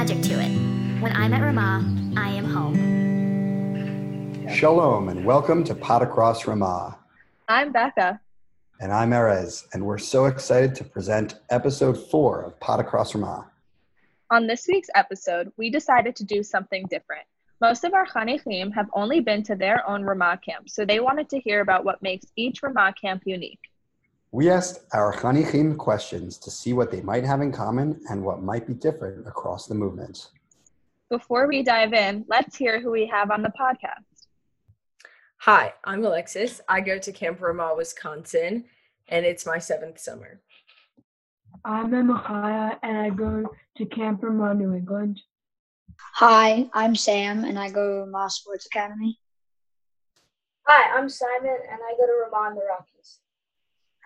magic to it. When I'm at Ramah, I am home. Shalom and welcome to Pot Across Ramah. I'm Becca. And I'm Erez, and we're so excited to present episode four of Pot Across Ramah. On this week's episode, we decided to do something different. Most of our Chanichim have only been to their own Ramah camp, so they wanted to hear about what makes each Ramah camp unique. We asked our Chanichim questions to see what they might have in common and what might be different across the movement. Before we dive in, let's hear who we have on the podcast. Hi, I'm Alexis. I go to Camp Ramah, Wisconsin, and it's my seventh summer. I'm Emma Chaya, and I go to Camp Ramah, New England. Hi, I'm Sam, and I go to Ramah Sports Academy. Hi, I'm Simon, and I go to Ramah in the Rockies.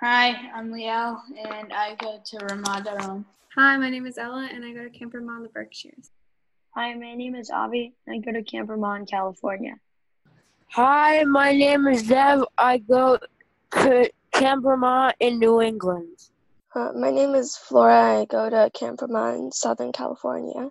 Hi, I'm Liel, and I go to Ramah Darom. Hi, my name is Ella, and I go to Camp Ramah in the Berkshires. Hi, my name is Avi, and I go to Camp Ramah in California. Hi, my name is Zev. I go to Camp Ramah in New England. Uh, my name is Flora. I go to Camp Ramah in Southern California.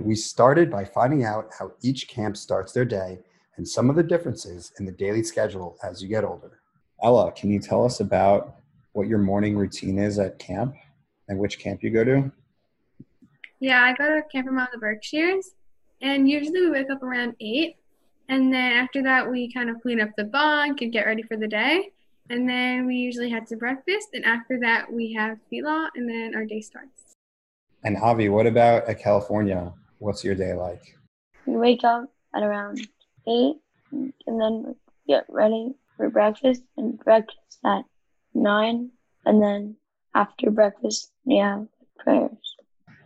We started by finding out how each camp starts their day and some of the differences in the daily schedule as you get older. Ella, can you tell us about what your morning routine is at camp and which camp you go to? Yeah, I go to Camp Ramah in the Berkshires, and usually we wake up around 8. And then after that, we kind of clean up the bunk and get ready for the day. And then we usually head to breakfast. And after that, we have fila, and then our day starts. And Avi, what about at California? What's your day like? We wake up at around 8 and then get ready for breakfast and breakfast at nine, and then after breakfast we have prayers.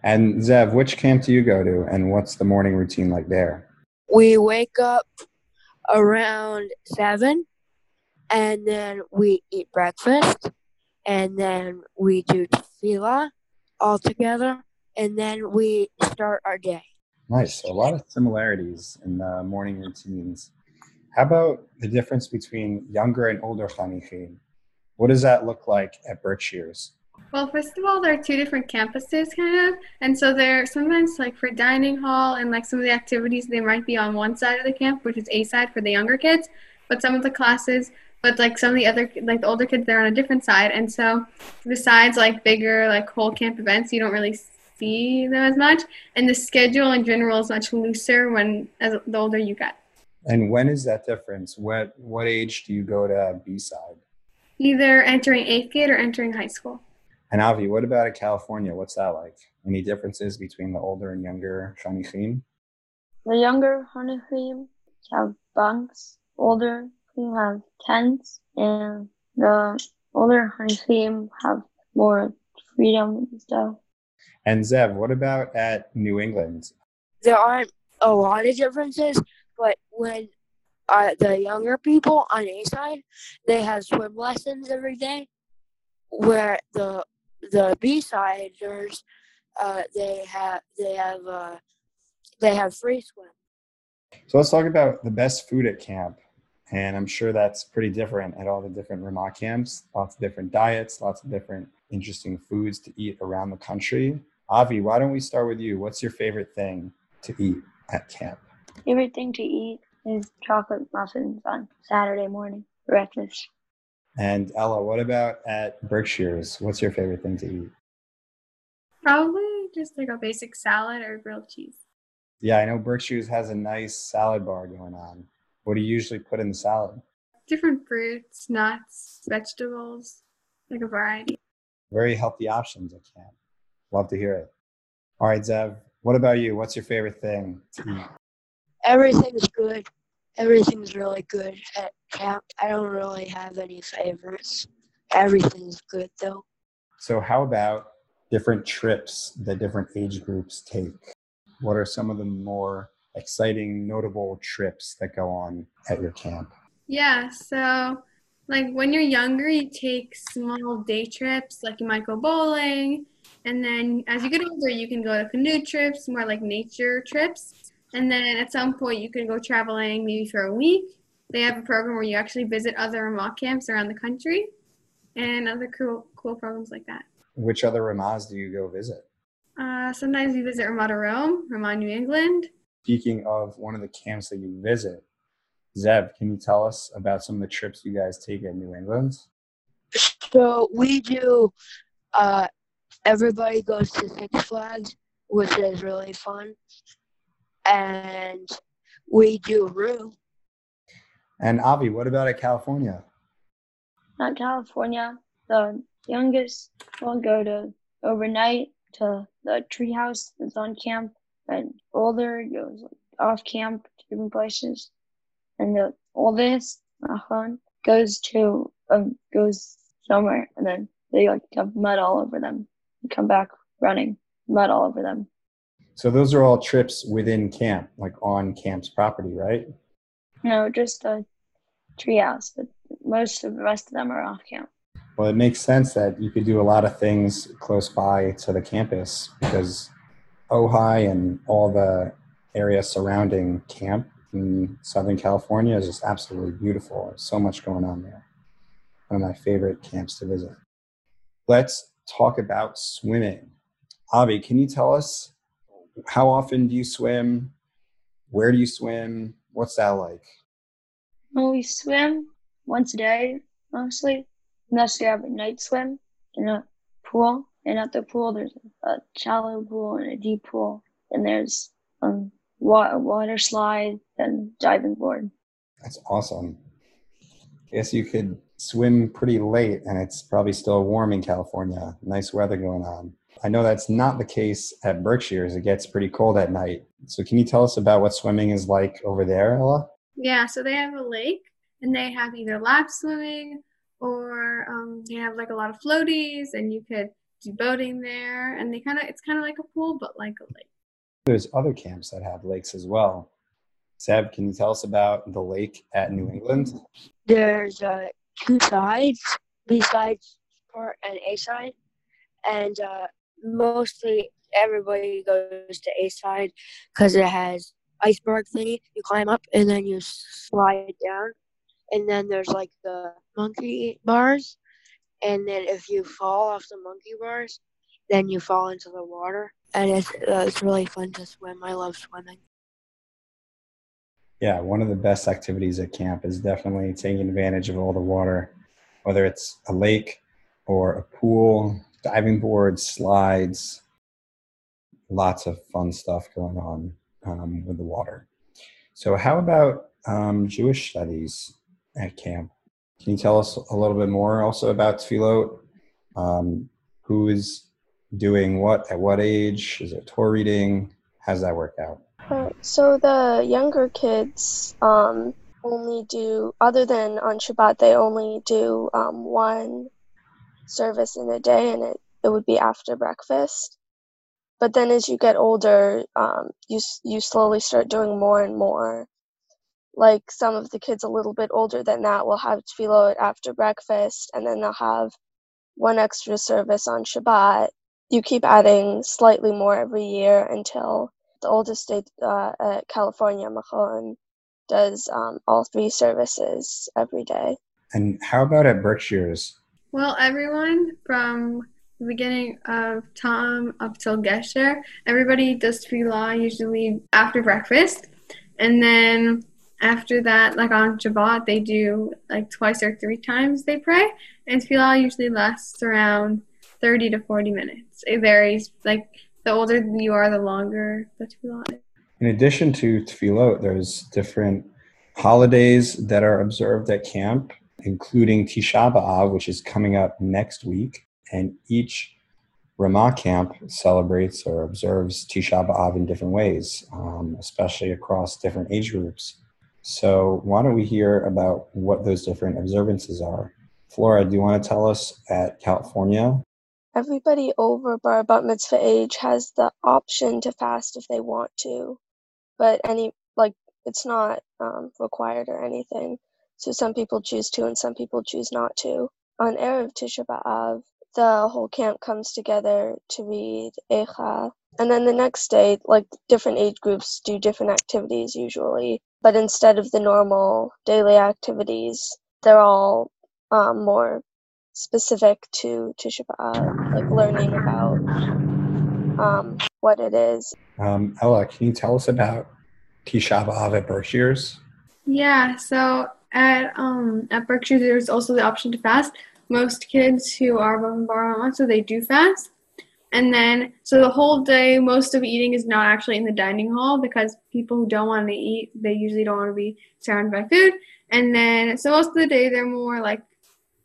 And Zev, which camp do you go to, and what's the morning routine like there? We wake up around seven, and then we eat breakfast, and then we do tefillah all together, and then we start our day. Nice. So a lot of similarities in the morning routines. How about the difference between younger and older Chanichim? What does that look like at Berkshires? Well, first of all, there are two different campuses, kind of, and so they're sometimes like for dining hall and like some of the activities they might be on one side of the camp, which is A side for the younger kids, but some of the classes, but like some of the other like the older kids, they're on a different side, and so besides like bigger like whole camp events, you don't really see them as much, and the schedule in general is much looser when as the older you get. And when is that difference? What what age do you go to B side? Either entering eighth grade or entering high school. And Avi, what about in California? What's that like? Any differences between the older and younger Chanichim? The younger Chanichim have bunks. Older who have tents, and the older Chanichim have more freedom and stuff. And Zev, what about at New England? There aren't a lot of differences, but when uh, the younger people on A side, they have swim lessons every day, where the the B siders, uh, they have they have uh, they have free swim. So let's talk about the best food at camp, and I'm sure that's pretty different at all the different Ramah camps. Lots of different diets, lots of different interesting foods to eat around the country. Avi, why don't we start with you? What's your favorite thing to eat at camp? Favorite thing to eat is chocolate muffins on Saturday morning breakfast. And Ella, what about at Berkshire's? What's your favorite thing to eat? Probably just like a basic salad or grilled cheese. Yeah, I know Berkshire's has a nice salad bar going on. What do you usually put in the salad? Different fruits, nuts, vegetables, like a variety. Very healthy options at camp. Love to hear it. All right, Zev, what about you? What's your favorite thing to eat? Everything's good. Everything's really good at camp. I don't really have any favorites. Everything's good though. So, how about different trips that different age groups take? What are some of the more exciting, notable trips that go on at your camp? Yeah, so like when you're younger, you take small day trips, like you might go bowling. And then as you get older, you can go to canoe trips, more like nature trips. And then at some point, you can go traveling maybe for a week. They have a program where you actually visit other Ramah camps around the country and other cool, cool programs like that. Which other Ramahs do you go visit? Uh, sometimes we visit Ramah Darom, Ramada New England. Speaking of one of the camps that you visit, Zev, can you tell us about some of the trips you guys take in New England? So we do. Uh, everybody goes to Six Flags, which is really fun, and we do Rue. And Avi, what about at California? Not California. The youngest will go to overnight to the treehouse that's on camp, and older goes off camp to different places, and the oldest, Ahon, goes to um, goes somewhere, and then they like have mud all over them and come back running, mud all over them. So those are all trips within camp, like on camp's property, right? No, just a treehouse, but most of the rest of them are off camp. Well, it makes sense that you could do a lot of things close by to the campus because Ojai and all the area surrounding camp in Southern California is just absolutely beautiful. There's so much going on there. One of my favorite camps to visit. Let's talk about swimming. Avi, can you tell us how often do you swim? Where do you swim? What's that like? Well, we swim once a day, mostly, unless we have a night swim in a pool. And at the pool, there's a shallow pool and a deep pool, and there's um, water, water slide and diving board. That's awesome. I guess you could swim pretty late, and it's probably still warm in California. Nice weather going on. I know that's not the case at Berkshire's. It gets pretty cold at night. So, can you tell us about what swimming is like over there, Ella? Yeah, so they have a lake, and they have either lap swimming or um, they have like a lot of floaties, and you could do boating there. And they kind of it's kind of like a pool, but like a lake. There's other camps that have lakes as well. Zev, can you tell us about the lake at New England? There's uh, two sides, B side part and A side, and uh, mostly everybody goes to A side because it has iceberg thingy. You climb up and then you slide down, and then there's like the monkey bars, and then if you fall off the monkey bars, then you fall into the water, and it's uh, it's really fun to swim. I love swimming. Yeah, one of the best activities at camp is definitely taking advantage of all the water, whether it's a lake or a pool, diving boards, slides, lots of fun stuff going on um, with the water. So, how about um, Jewish studies at camp? Can you tell us a little bit more also about Tfilot? Um, who is doing what at what age? Is it Torah reading? How's that work out? Uh, so the younger kids um, only do, other than on Shabbat, they only do um, one service in a day, and it, it would be after breakfast. But then as you get older, um, you you slowly start doing more and more. Like some of the kids a little bit older than that will have tefillot after breakfast, and then they'll have one extra service on Shabbat. You keep adding slightly more every year until the oldest state uh, at California, Machon, does um, all three services every day. And how about at Berkshire's? Well, everyone from the beginning of Tom up till Gesher, everybody does tefillah usually after breakfast, and then after that, like on Shabbat, they do like twice or three times they pray, and tefillah usually lasts around thirty to forty minutes. It varies. Like the older you are, the longer the tefillah is. In addition to tefillot, there's different holidays that are observed at camp, including Tisha B'Av, which is coming up next week. And each Ramah camp celebrates or observes Tisha B'Av in different ways, um, especially across different age groups. So, why don't we hear about what those different observances are? Flora, do you want to tell us at California? Everybody over bar bat mitzvah age has the option to fast if they want to, but any like it's not um, required or anything. So some people choose to and some people choose not to. On Erev Tisha B'Av, the whole camp comes together to read Eicha. And then the next day, like different age groups do different activities usually. But instead of the normal daily activities, they're all um, more specific to Tisha B'Av, like learning about um, what it is. Um, Ella, can you tell us about Tisha B'Av at Berkshire's? Yeah, so at um at Berkshire there's also the option to fast. Most kids who are above and bar so they do fast. And then so the whole day most of eating is not actually in the dining hall because people who don't want to eat, they usually don't want to be surrounded by food. And then so most of the day they're more like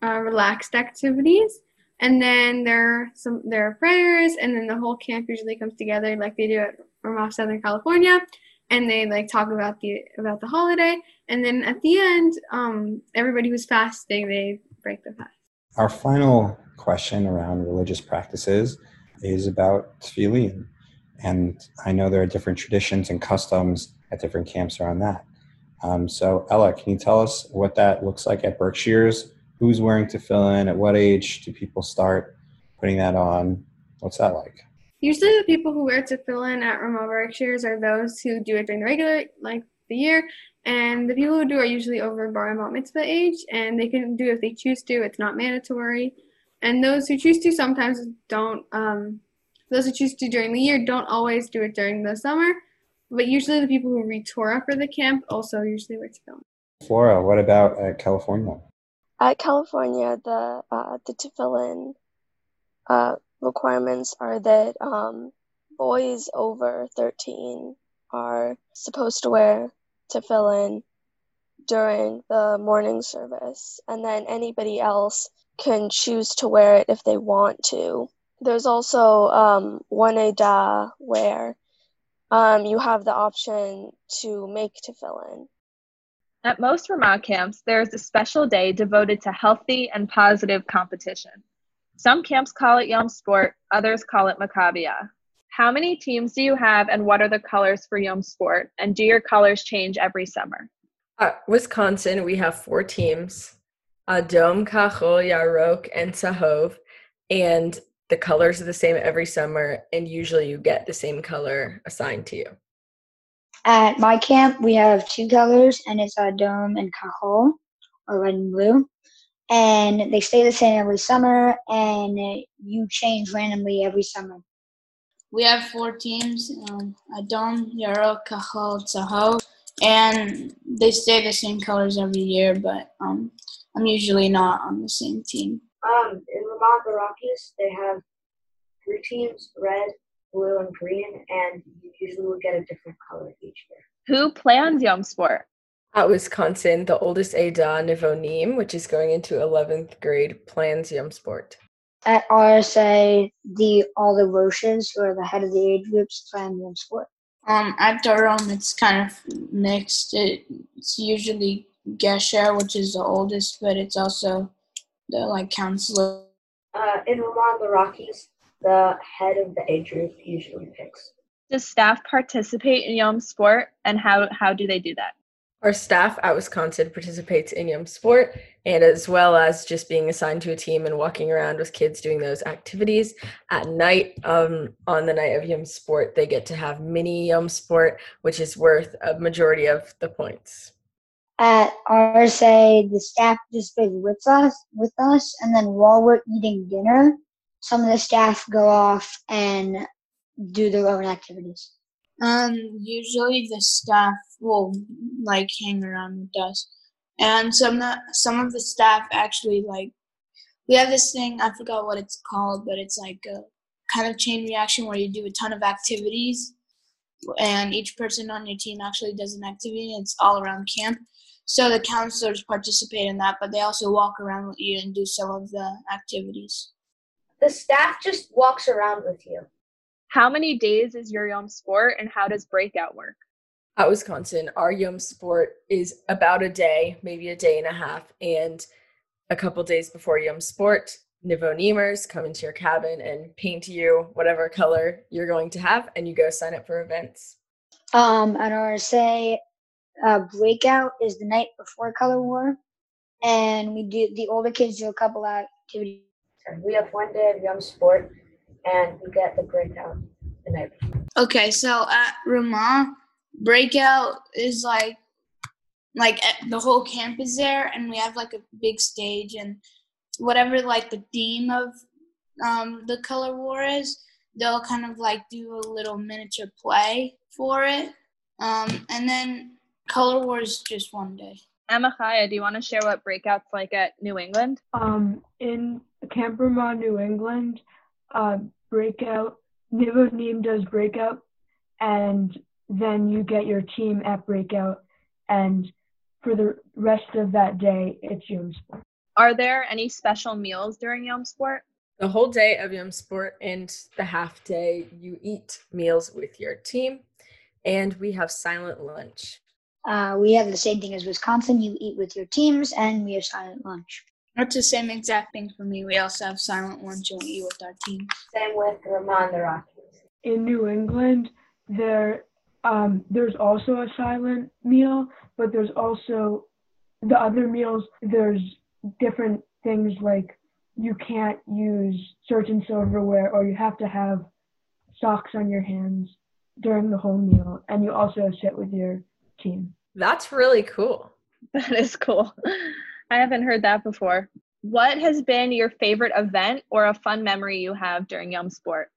uh, relaxed activities. And then there are some there are prayers and then the whole camp usually comes together like they do at Ramah Southern California and they like talk about the about the holiday. And then at the end um, everybody who's fasting they break the fast. Our final question around religious practices is about tefillin. And i know there are different traditions and customs at different camps around that. Um, so ella can you tell us what that looks like at berkshire's? Who's wearing tefillin? At what age do people start putting that on? What's that like Usually, the people who wear tefillin at Ramah Berkshires are those who do it during the regular, like the year, and the people who do are usually over bar and bat mitzvah age, and they can do it if they choose to. It's not mandatory, and those who choose to sometimes don't. Um, those who choose to during the year don't always do it during the summer, but usually the people who read Torah for the camp also usually wear tefillin. Flora, what about at California? At California, the uh, the tefillin uh, requirements are that um, boys over 13 are supposed to wear tefillin during the morning service, and then anybody else can choose to wear it if they want to. There's also um, one Ada where um, you have the option to make to fill in. At most Ramah camps, there is a special day devoted to healthy and positive competition. Some camps call it Yom Sport, others call it Maccabia. How many teams do you have, and what are the colors for Yom Sport? And do your colors change every summer? At Wisconsin, we have four teams uh, Adom, Kachol, Yarok, and Tzahov. And the colors are the same every summer, and usually you get the same color assigned to you. At my camp, we have two colors, and it's uh, Adom and Kachol, or red and blue and they stay the same every summer, and you change randomly every summer. We have four teams: um, Adom, Yarok, Kachol, Tzahov, and they stay the same colors every year. But um, I'm usually not on the same team. Um, in Ramah, the Rockies, they have three teams: red, blue, and green, and you usually will get a different color each year. Who plans Yom Sport? At Wisconsin, the oldest Ada Nivonim, which is going into 11th grade, plans Yom Sport. At RSA, the all the Roches, who are the head of the age groups, plan Yom Sport. Um, at Darom, it's kind of mixed. It's usually Gesher, which is the oldest, but it's also the like counselor. Uh, in Ramah, the Rockies, the head of the age group usually picks. Does staff participate in Yom Sport, and how how do they do that? Our staff at Wisconsin participates in Yom Sport and as well as just being assigned to a team and walking around with kids doing those activities. At night, um, on the night of Yom Sport, they get to have mini Yom Sport, which is worth a majority of the points. At RSA, the staff just participates with us, with us, and then while we're eating dinner, some of the staff go off and do their own activities. Um, usually the staff will like hang around with us, and some some of the staff actually like we have this thing I forgot what it's called, but it's like a kind of chain reaction where you do a ton of activities, and each person on your team actually does an activity. And it's all around camp, so the counselors participate in that, but they also walk around with you and do some of the activities. The staff just walks around with you. How many days is your Yom Sport, and how does breakout work? At Wisconsin, our Yom Sport is about a day, maybe a day and a half, and a couple days before Yom Sport, Nivonimers come into your cabin and paint you whatever color you're going to have, and you go sign up for events. Um, at RSA, uh, breakout is the night before color war, and we do the older kids do a couple activities. We have one day of Yom Sport, and you get the breakout the night before. Okay, so at Ramah, breakout is like like the whole camp is there, and we have like a big stage and whatever like the theme of um, the color war is. they'll kind of like do a little miniature play for it. Um, and then Color Wars just one day. Emma Chaya, do you want to share what breakout's like at New England? Um, in Camp Ramah, New England, uh, breakout, Nivonim does breakout, and then you get your team at breakout, and for the rest of that day, it's Yom Sport. Are there any special meals during Yom Sport? The whole day of Yom Sport and the half day, you eat meals with your team, and we have silent lunch. Uh, we have the same thing as Wisconsin. You eat with your teams, and we have silent lunch. That's the same exact thing for me. We also have silent lunch and we eat with our team. Same with Vermont, the Rockies. In New England, there um, there's also a silent meal, but there's also the other meals. There's different things like you can't use certain silverware, or you have to have socks on your hands during the whole meal, and you also sit with your team. That's really cool. That is cool. I haven't heard that before. What has been your favorite event or a fun memory you have during Yom Sport?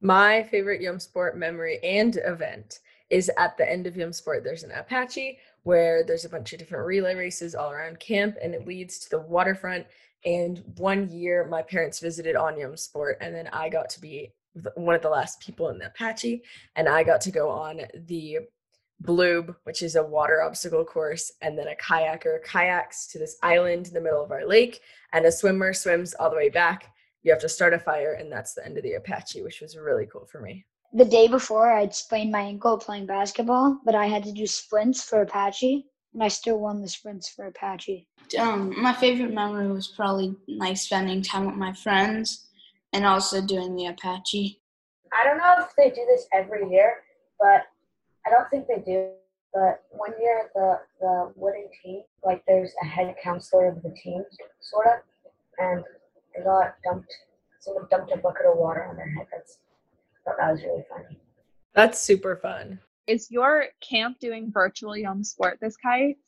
My favorite Yom Sport memory and event is at the end of Yom Sport. There's an Apache where there's a bunch of different relay races all around camp, and it leads to the waterfront. And one year, my parents visited on Yom Sport, and then I got to be one of the last people in the Apache, and I got to go on the Bloob, which is a water obstacle course, and then a kayaker kayaks to this island in the middle of our lake, and a swimmer swims all the way back. You have to start a fire, and that's the end of the Apache, which was really cool for me. The day before, I'd sprained my ankle playing basketball, but I had to do sprints for Apache, and I still won the sprints for Apache. Um, my favorite memory was probably like spending time with my friends and also doing the Apache. I don't know if they do this every year, but I don't think they do. But when you're the the winning team, like there's a head counselor of the team, sort of, and they got dumped. Someone dumped a bucket of water on their head. That's that was really funny. That's super fun. Is your camp doing virtual Yom Sport this kite?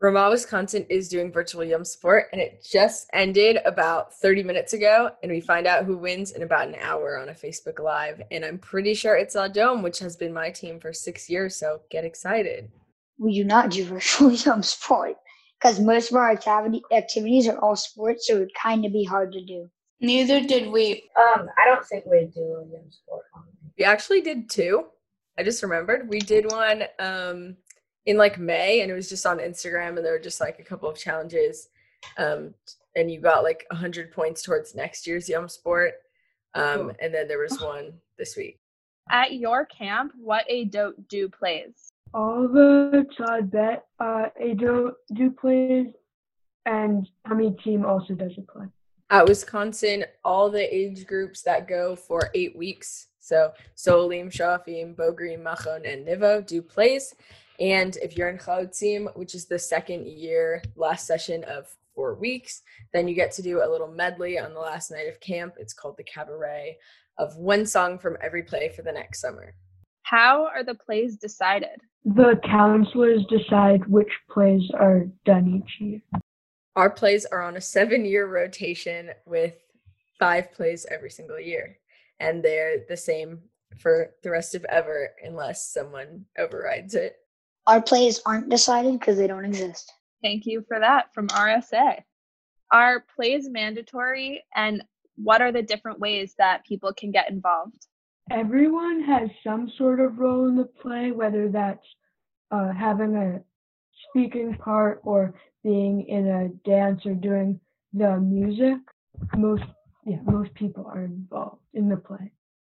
Ramah, Wisconsin is doing virtual Yom Sport, and it just ended about 30 minutes ago. And we find out who wins in about an hour on a Facebook Live. And I'm pretty sure it's Dome, which has been my team for six years. So get excited. We do not do virtual Yom Sport because most of our activity activities are all sports, so it would kind of be hard to do. Neither did we. Um, I don't think we do a Yom Sport. We actually did two. I just remembered we did one um, in like May and it was just on Instagram and there were just like a couple of challenges. Um, and you got like 100 points towards next year's Yom Sport. Um, cool. And then there was one this week. At your camp, what a Ado do plays? All the child bet uh, Ado do plays, and Tommy team also does a play. At Wisconsin, all the age groups that go for eight weeks. So Solim, Shafim, Bogrim, Machon, and Nivo do plays. And if you're in Chalutzim, which is the second year, last session of four weeks, then you get to do a little medley on the last night of camp. It's called the Cabaret of one song from every play for the next summer. How are the plays decided? The counselors decide which plays are done each year. Our plays are on a seven year rotation with five plays every single year. And they're the same for the rest of ever unless someone overrides it. Our plays aren't decided because they don't exist. Thank you for that from RSA. Are plays mandatory and what are the different ways that people can get involved? Everyone has some sort of role in the play, whether that's uh, having a speaking part or being in a dance or doing the music. Most yeah, most people are involved in the play.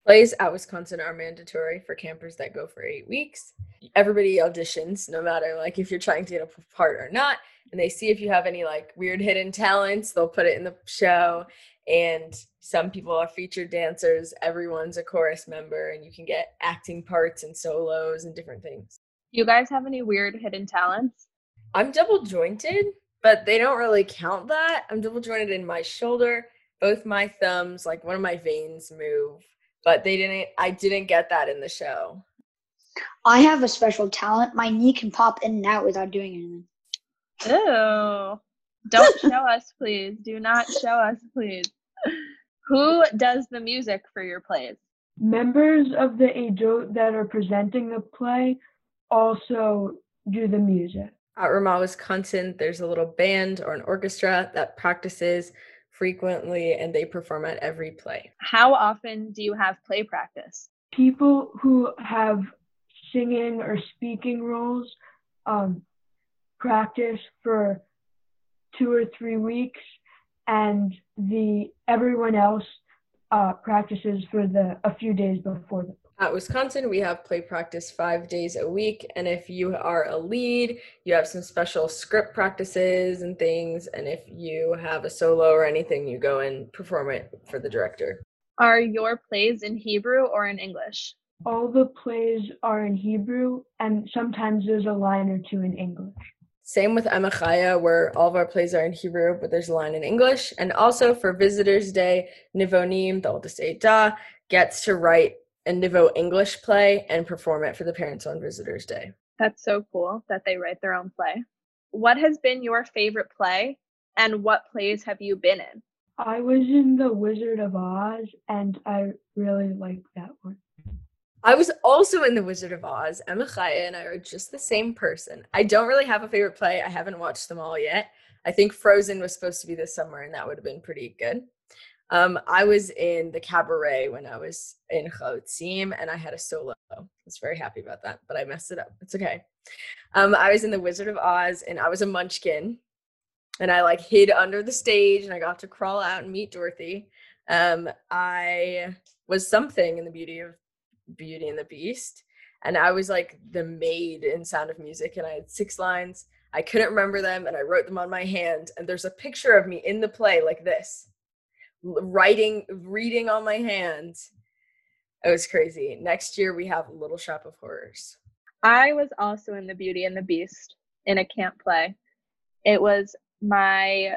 Plays at Wisconsin are mandatory for campers that go for eight weeks. Everybody auditions, no matter like if you're trying to get a part or not, and they see if you have any like weird hidden talents. They'll put it in the show, and some people are featured dancers. Everyone's a chorus member, and you can get acting parts and solos and different things. You guys have any weird hidden talents? I'm double jointed, but they don't really count that. I'm double jointed in my shoulder, both my thumbs, like one of my veins move but they didn't i didn't get that in the show i have a special talent my knee can pop in and out without doing anything Oh. Don't show us, please. Do not show us, please. Who does the music for your plays? members of the Ejot that are presenting the play also do the music. At Ramah, Wisconsin, there's a little band or an orchestra that practices frequently and they perform at every play. How often do you have play practice? People who have singing or speaking roles um, practice for two or three weeks, and the everyone else uh, practices for the a few days before the at Wisconsin, we have play practice five days a week. And if you are a lead, you have some special script practices and things. And if you have a solo or anything, you go and perform it for the director. Are your plays in Hebrew or in English? All the plays are in Hebrew, and sometimes there's a line or two in English. Same with Emma where all of our plays are in Hebrew, but there's a line in English. And also for Visitors Day, Nivonim, the oldest Eidah, gets to write a Nivo English play and perform it for the parents on Visitors Day. That's so cool that they write their own play. What has been your favorite play and what plays have you been in? I was in The Wizard of Oz and I really liked that one. I was also in The Wizard of Oz. Emma Chaya and I are just the same person. I don't really have a favorite play. I haven't watched them all yet. I think Frozen was supposed to be this summer and that would have been pretty good. Um, I was in the cabaret when I was in Chalutzim and I had a solo. I was very happy about that, but I messed it up. It's okay. Um, I was in the Wizard of Oz and I was a munchkin and I like hid under the stage and I got to crawl out and meet Dorothy. Um, I was something in the Beauty of Beauty and the Beast, and I was like the maid in Sound of Music, and I had six lines. I couldn't remember them, and I wrote them on my hand. And there's a picture of me in the play like this writing, reading on my hand. It was crazy. Next year we have Little Shop of Horrors. I was also in The Beauty and the Beast in a camp play. It was my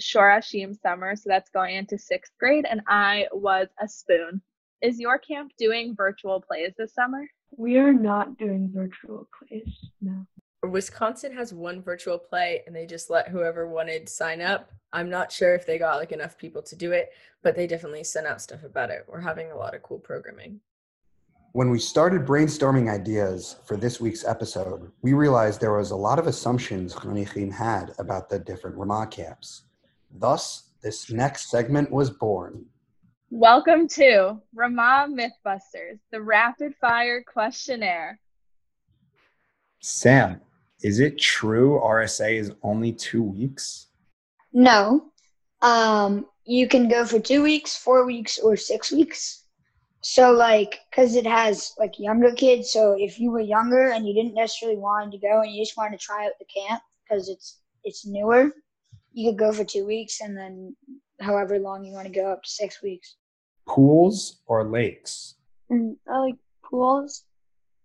Shorashim summer, so that's going into sixth grade, and I was a spoon. Is your camp doing virtual plays this summer? We are not doing virtual plays, no. Wisconsin has one virtual play and they just let whoever wanted sign up. I'm not sure if they got like enough people to do it, but they definitely sent out stuff about it. We're having a lot of cool programming. When we started brainstorming ideas for this week's episode, we realized there was a lot of assumptions Chanichim had about the different Ramah camps. Thus, this next segment was born. Welcome to Ramah Mythbusters, the rapid fire questionnaire. Sam, is it true RSA is only two weeks? No. Um, you can go for two weeks, four weeks, or six weeks. So, like, because it has like younger kids. So, if you were younger and you didn't necessarily want to go and you just wanted to try out the camp because it's it's newer, you could go for two weeks and then however long you want to go up to six weeks. Pools or lakes? Mm, I like pools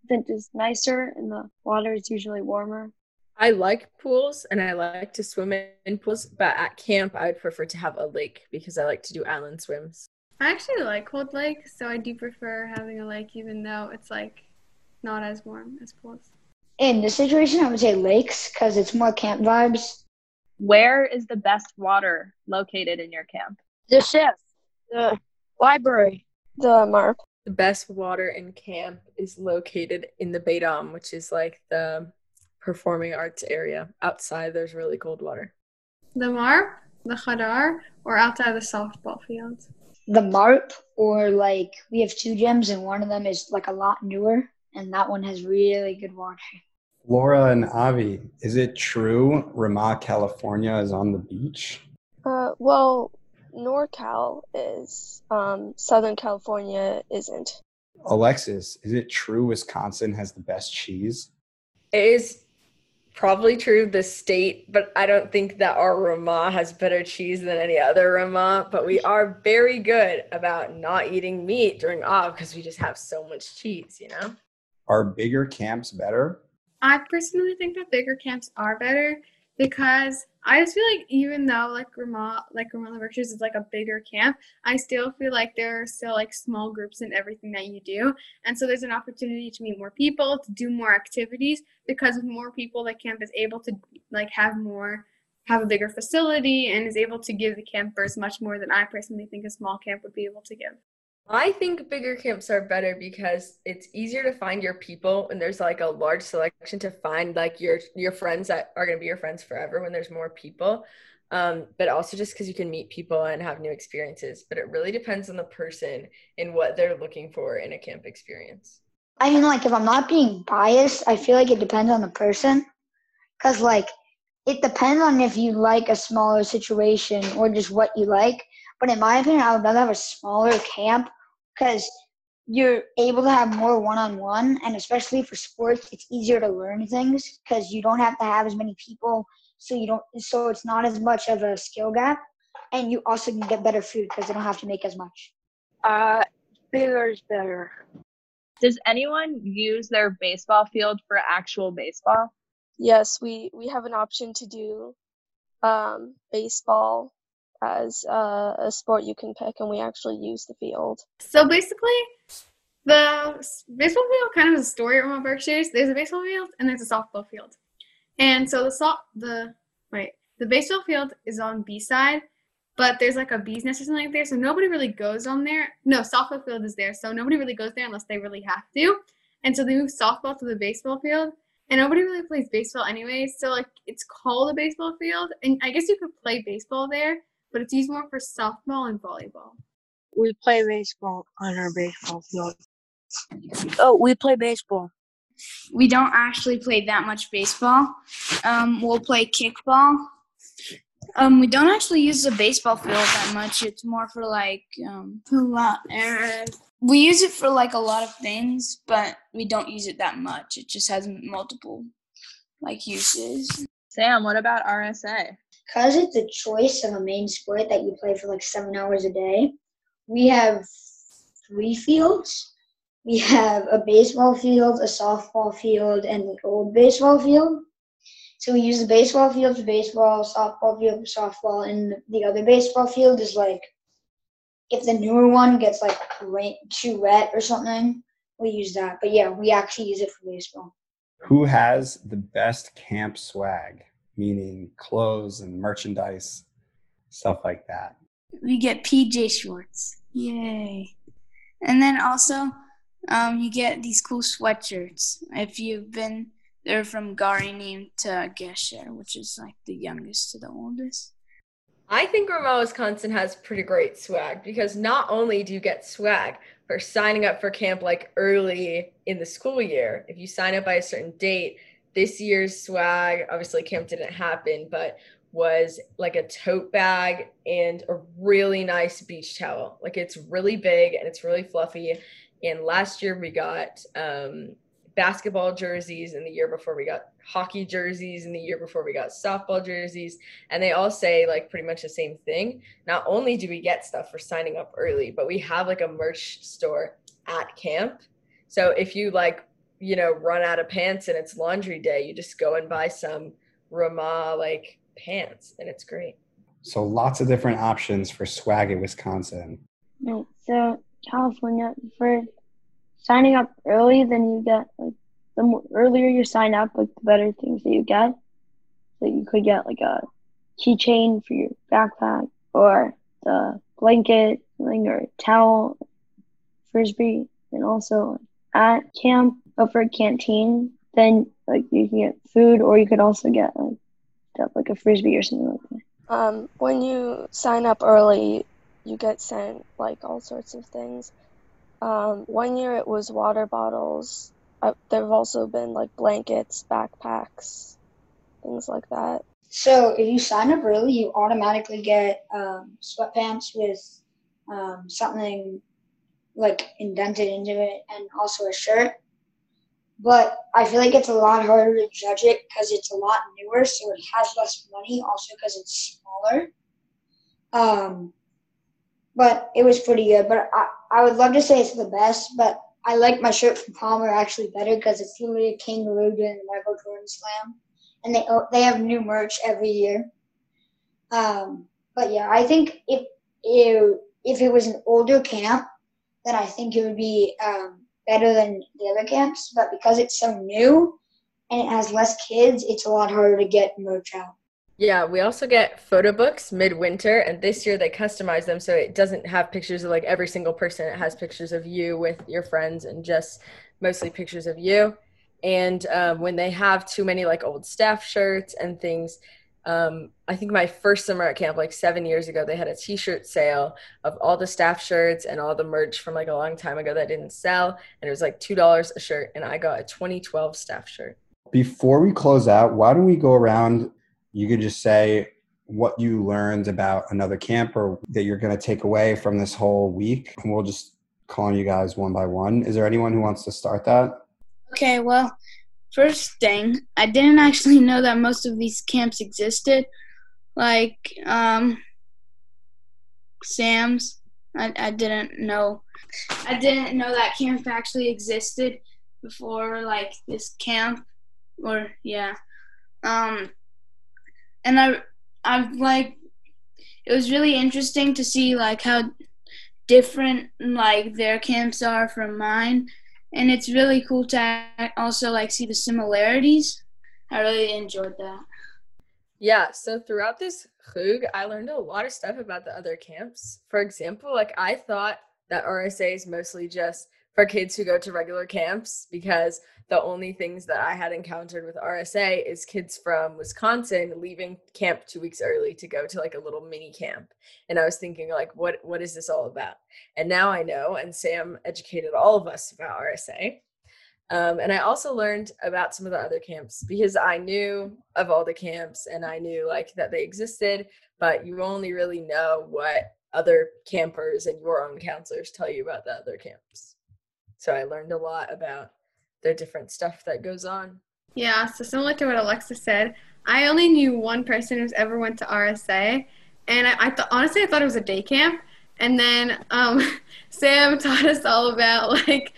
that is nicer and the water is usually warmer. I like pools and I like to swim in pools, but at camp I would prefer to have a lake because I like to do island swims. I actually like cold lakes, so I do prefer having a lake even though it's like not as warm as pools. In this situation, I would say lakes because it's more camp vibes. Where is the best water located in your camp? The chef, the library, the MARP. The best water in camp is located in the Beidam, which is like the performing arts area. Outside, there's really cold water. The MARP, the Hadar, or outside the softball fields? The MARP, or like we have two gyms, and one of them is like a lot newer, and that one has really good water. Flora and Avi, is it true Ramah, California is on the beach? Uh, well, NorCal is. Um, Southern California isn't. Alexis, is it true Wisconsin has the best cheese? It is probably true the state, but I don't think that our Ramah has better cheese than any other Ramah. But we are very good about not eating meat during Av because we just have so much cheese, you know? Are bigger camps better? I personally think that bigger camps are better because I just feel like even though like Ramah like Ramah Virtues is like a bigger camp, I still feel like there are still like small groups in everything that you do. And so there's an opportunity to meet more people, to do more activities, because with more people the camp is able to like have more have a bigger facility and is able to give the campers much more than I personally think a small camp would be able to give. I think bigger camps are better because it's easier to find your people and there's like a large selection to find like your your friends that are going to be your friends forever when there's more people. Um, but also just because you can meet people and have new experiences. But it really depends on the person and what they're looking for in a camp experience. I mean, like, if I'm not being biased, I feel like it depends on the person. Because, like, it depends on if you like a smaller situation or just what you like. But in my opinion, I would rather have a smaller camp because you're able to have more one-on-one and especially for sports it's easier to learn things because you don't have to have as many people so you don't so it's not as much of a skill gap and you also can get better food because they don't have to make as much. Uh bigger is better. Does anyone use their baseball field for actual baseball? Yes we we have an option to do um baseball as uh, a sport you can pick, and we actually use the field. So basically, the baseball field kind of is a story around Berkshires. There's a baseball field and there's a softball field, and so the soft the wait the baseball field is on B side, but there's like a bee's nest or something like there, so nobody really goes on there. No, softball field is there, so nobody really goes there unless they really have to, and so they move softball to the baseball field. And nobody really plays baseball anyway, so like it's called a baseball field, and I guess you could play baseball there, but it's used more for softball and volleyball. We play baseball on our baseball field. Oh, we play baseball. We don't actually play that much baseball. Um, we'll play kickball. Um, we don't actually use the baseball field that much. It's more for like um, we use it for like a lot of things, but we don't use it that much. It just has multiple like uses. Sam, what about RSA? Because it's a choice of a main sport that you play for like seven hours a day, we have three fields. We have a baseball field, a softball field, and an old baseball field. So we use the baseball field for baseball, softball field for softball, and the other baseball field is like if the newer one gets like too wet or something, we use that. But yeah, we actually use it for baseball. Who has the best camp swag? Meaning clothes and merchandise, stuff like that. We get PJ shorts. Yay. And then also, um, you get these cool sweatshirts. If you've been there from Gari to Gesher, which is like the youngest to the oldest. I think Ramah, Wisconsin has pretty great swag because not only do you get swag for signing up for camp like early in the school year, if you sign up by a certain date, this year's swag, obviously camp didn't happen, but was like a tote bag and a really nice beach towel. Like it's really big and it's really fluffy. And last year we got um, basketball jerseys, and the year before we got hockey jerseys, and the year before we got softball jerseys. And they all say like pretty much the same thing. Not only do we get stuff for signing up early, but we have like a merch store at camp. So if you like you know, run out of pants and it's laundry day, you just go and buy some Ramah like pants and it's great. So lots of different options for swag in Wisconsin. Right. So California, for signing up early, then you get like the more, earlier you sign up, like the better things that you get. So you could get like a keychain for your backpack or the blanket, something or towel, frisbee, and also at camp for a canteen, then like you can get food, or you could also get like stuff like a frisbee or something like that. Um, when you sign up early, you get sent like all sorts of things. Um, one year it was water bottles. Uh, there have also been like blankets, backpacks, things like that. So if you sign up early, you automatically get um, sweatpants with um, something like indented into it, and also a shirt but I feel like it's a lot harder to judge it because it's a lot newer, so it has less money. Also, because it's smaller. Um, but it was pretty good. But I, I would love to say it's the best, but I like my shirt from Palmer actually better because it's literally a kangaroo doing the Michael Jordan Slam, and they they have new merch every year. Um, but yeah, I think if if if it was an older camp, then I think it would be um, better than the other camps, but because it's so new and it has less kids, it's a lot harder to get merch out. Yeah, we also get photo books midwinter, and this year they customize them so it doesn't have pictures of like every single person. It has pictures of you with your friends and just mostly pictures of you. And um, when they have too many like old staff shirts and things, um, I think my first summer at camp, like seven years ago, they had a T-shirt sale of all the staff shirts and all the merch from like a long time ago that didn't sell, and it was like two dollars a shirt, and I got a 2012 staff shirt. Before we close out, why don't we go around? You could just say what you learned about another camp or that you're going to take away from this whole week, and we'll just call on you guys one by one. Is there anyone who wants to start that? Okay, well, first thing, I didn't actually know that most of these camps existed. Like, um, Sam's. I, I didn't know. I didn't know that camp actually existed before, like, this camp. Or, yeah. Um, and I, I've like, it was really interesting to see, like, how different, like, their camps are from mine and it's really cool to also like see the similarities. I really enjoyed that. Yeah, so throughout this chug, I learned a lot of stuff about the other camps. For example, like I thought that RSA is mostly just for kids who go to regular camps because the only things that I had encountered with RSA is kids from Wisconsin leaving camp two weeks early to go to like a little mini camp. And I was thinking, like, what what is this all about? And now I know, and Sam educated all of us about RSA. Um, and I also learned about some of the other camps because I knew of all the camps and I knew like that they existed, but you only really know what other campers and your own counselors tell you about the other camps. So I learned a lot about the different stuff that goes on. Yeah, so similar to what Alexa said, I only knew one person who's ever went to RSA, and I, I thought honestly I thought it was a day camp, and then um, Sam taught us all about like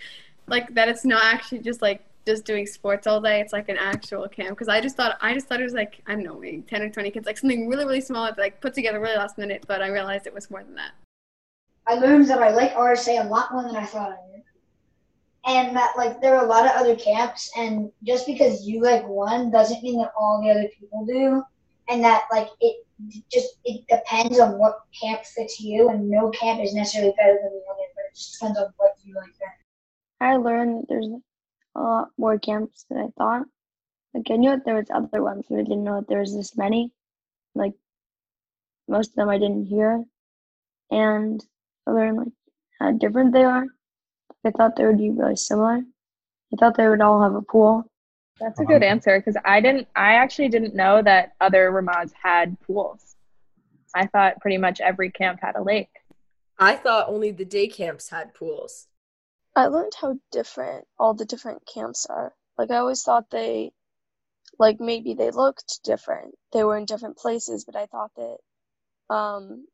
like that it's not actually just like just doing sports all day. It's like an actual camp because I just thought I just thought it was like I don't know maybe ten or twenty kids, like something really really small, that, like put together really last minute. But I realized it was more than that. I learned that I like RSA a lot more than I thought I did and that like there are a lot of other camps and just because you like one doesn't mean that all the other people do and that like it just it depends on what camp fits you and no camp is necessarily better than the other but it just depends on what you like better. I learned there's a lot more camps than i thought. Like i knew that there was other ones but i didn't know that there was this many. Like most of them i didn't hear. And i learned like how different they are I thought they would be really similar. I thought they would all have a pool. That's a good answer because I didn't. I actually didn't know that other Ramahs had pools. I thought pretty much every camp had a lake. I thought only the day camps had pools. I learned how different all the different camps are. Like I always thought they, like maybe they looked different. They were in different places, but I thought that, um,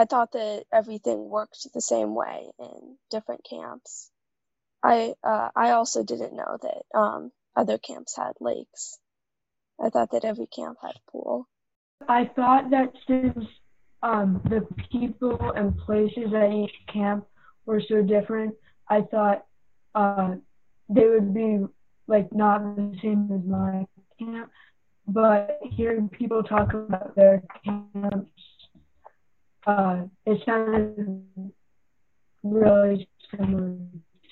I thought that everything worked the same way in different camps. I uh, I also didn't know that um, other camps had lakes. I thought that every camp had a pool. I thought that since um, the people and places at each camp were so different, I thought uh, they would be like not the same as my camp. But hearing people talk about their camps uh, it sounded really similar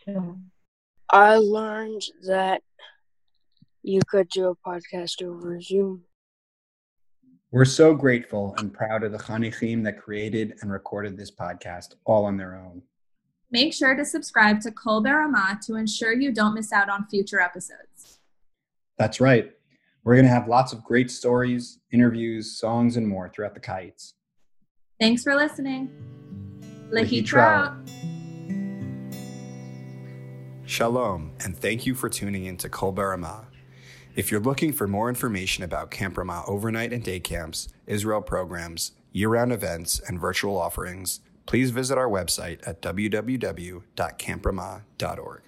to. I learned that you could do a podcast over Zoom. We're so grateful and proud of the Chanichim that created and recorded this podcast all on their own. Make sure to subscribe to Kol Beramah to ensure you don't miss out on future episodes. That's right. We're going to have lots of great stories, interviews, songs, and more throughout the kayitz. Thanks for listening. Lahitra. Shalom, and thank you for tuning in to Kol Beramah. If you're looking for more information about Camp Ramah overnight and day camps, Israel programs, year round events, and virtual offerings, please visit our website at www.campramah.org.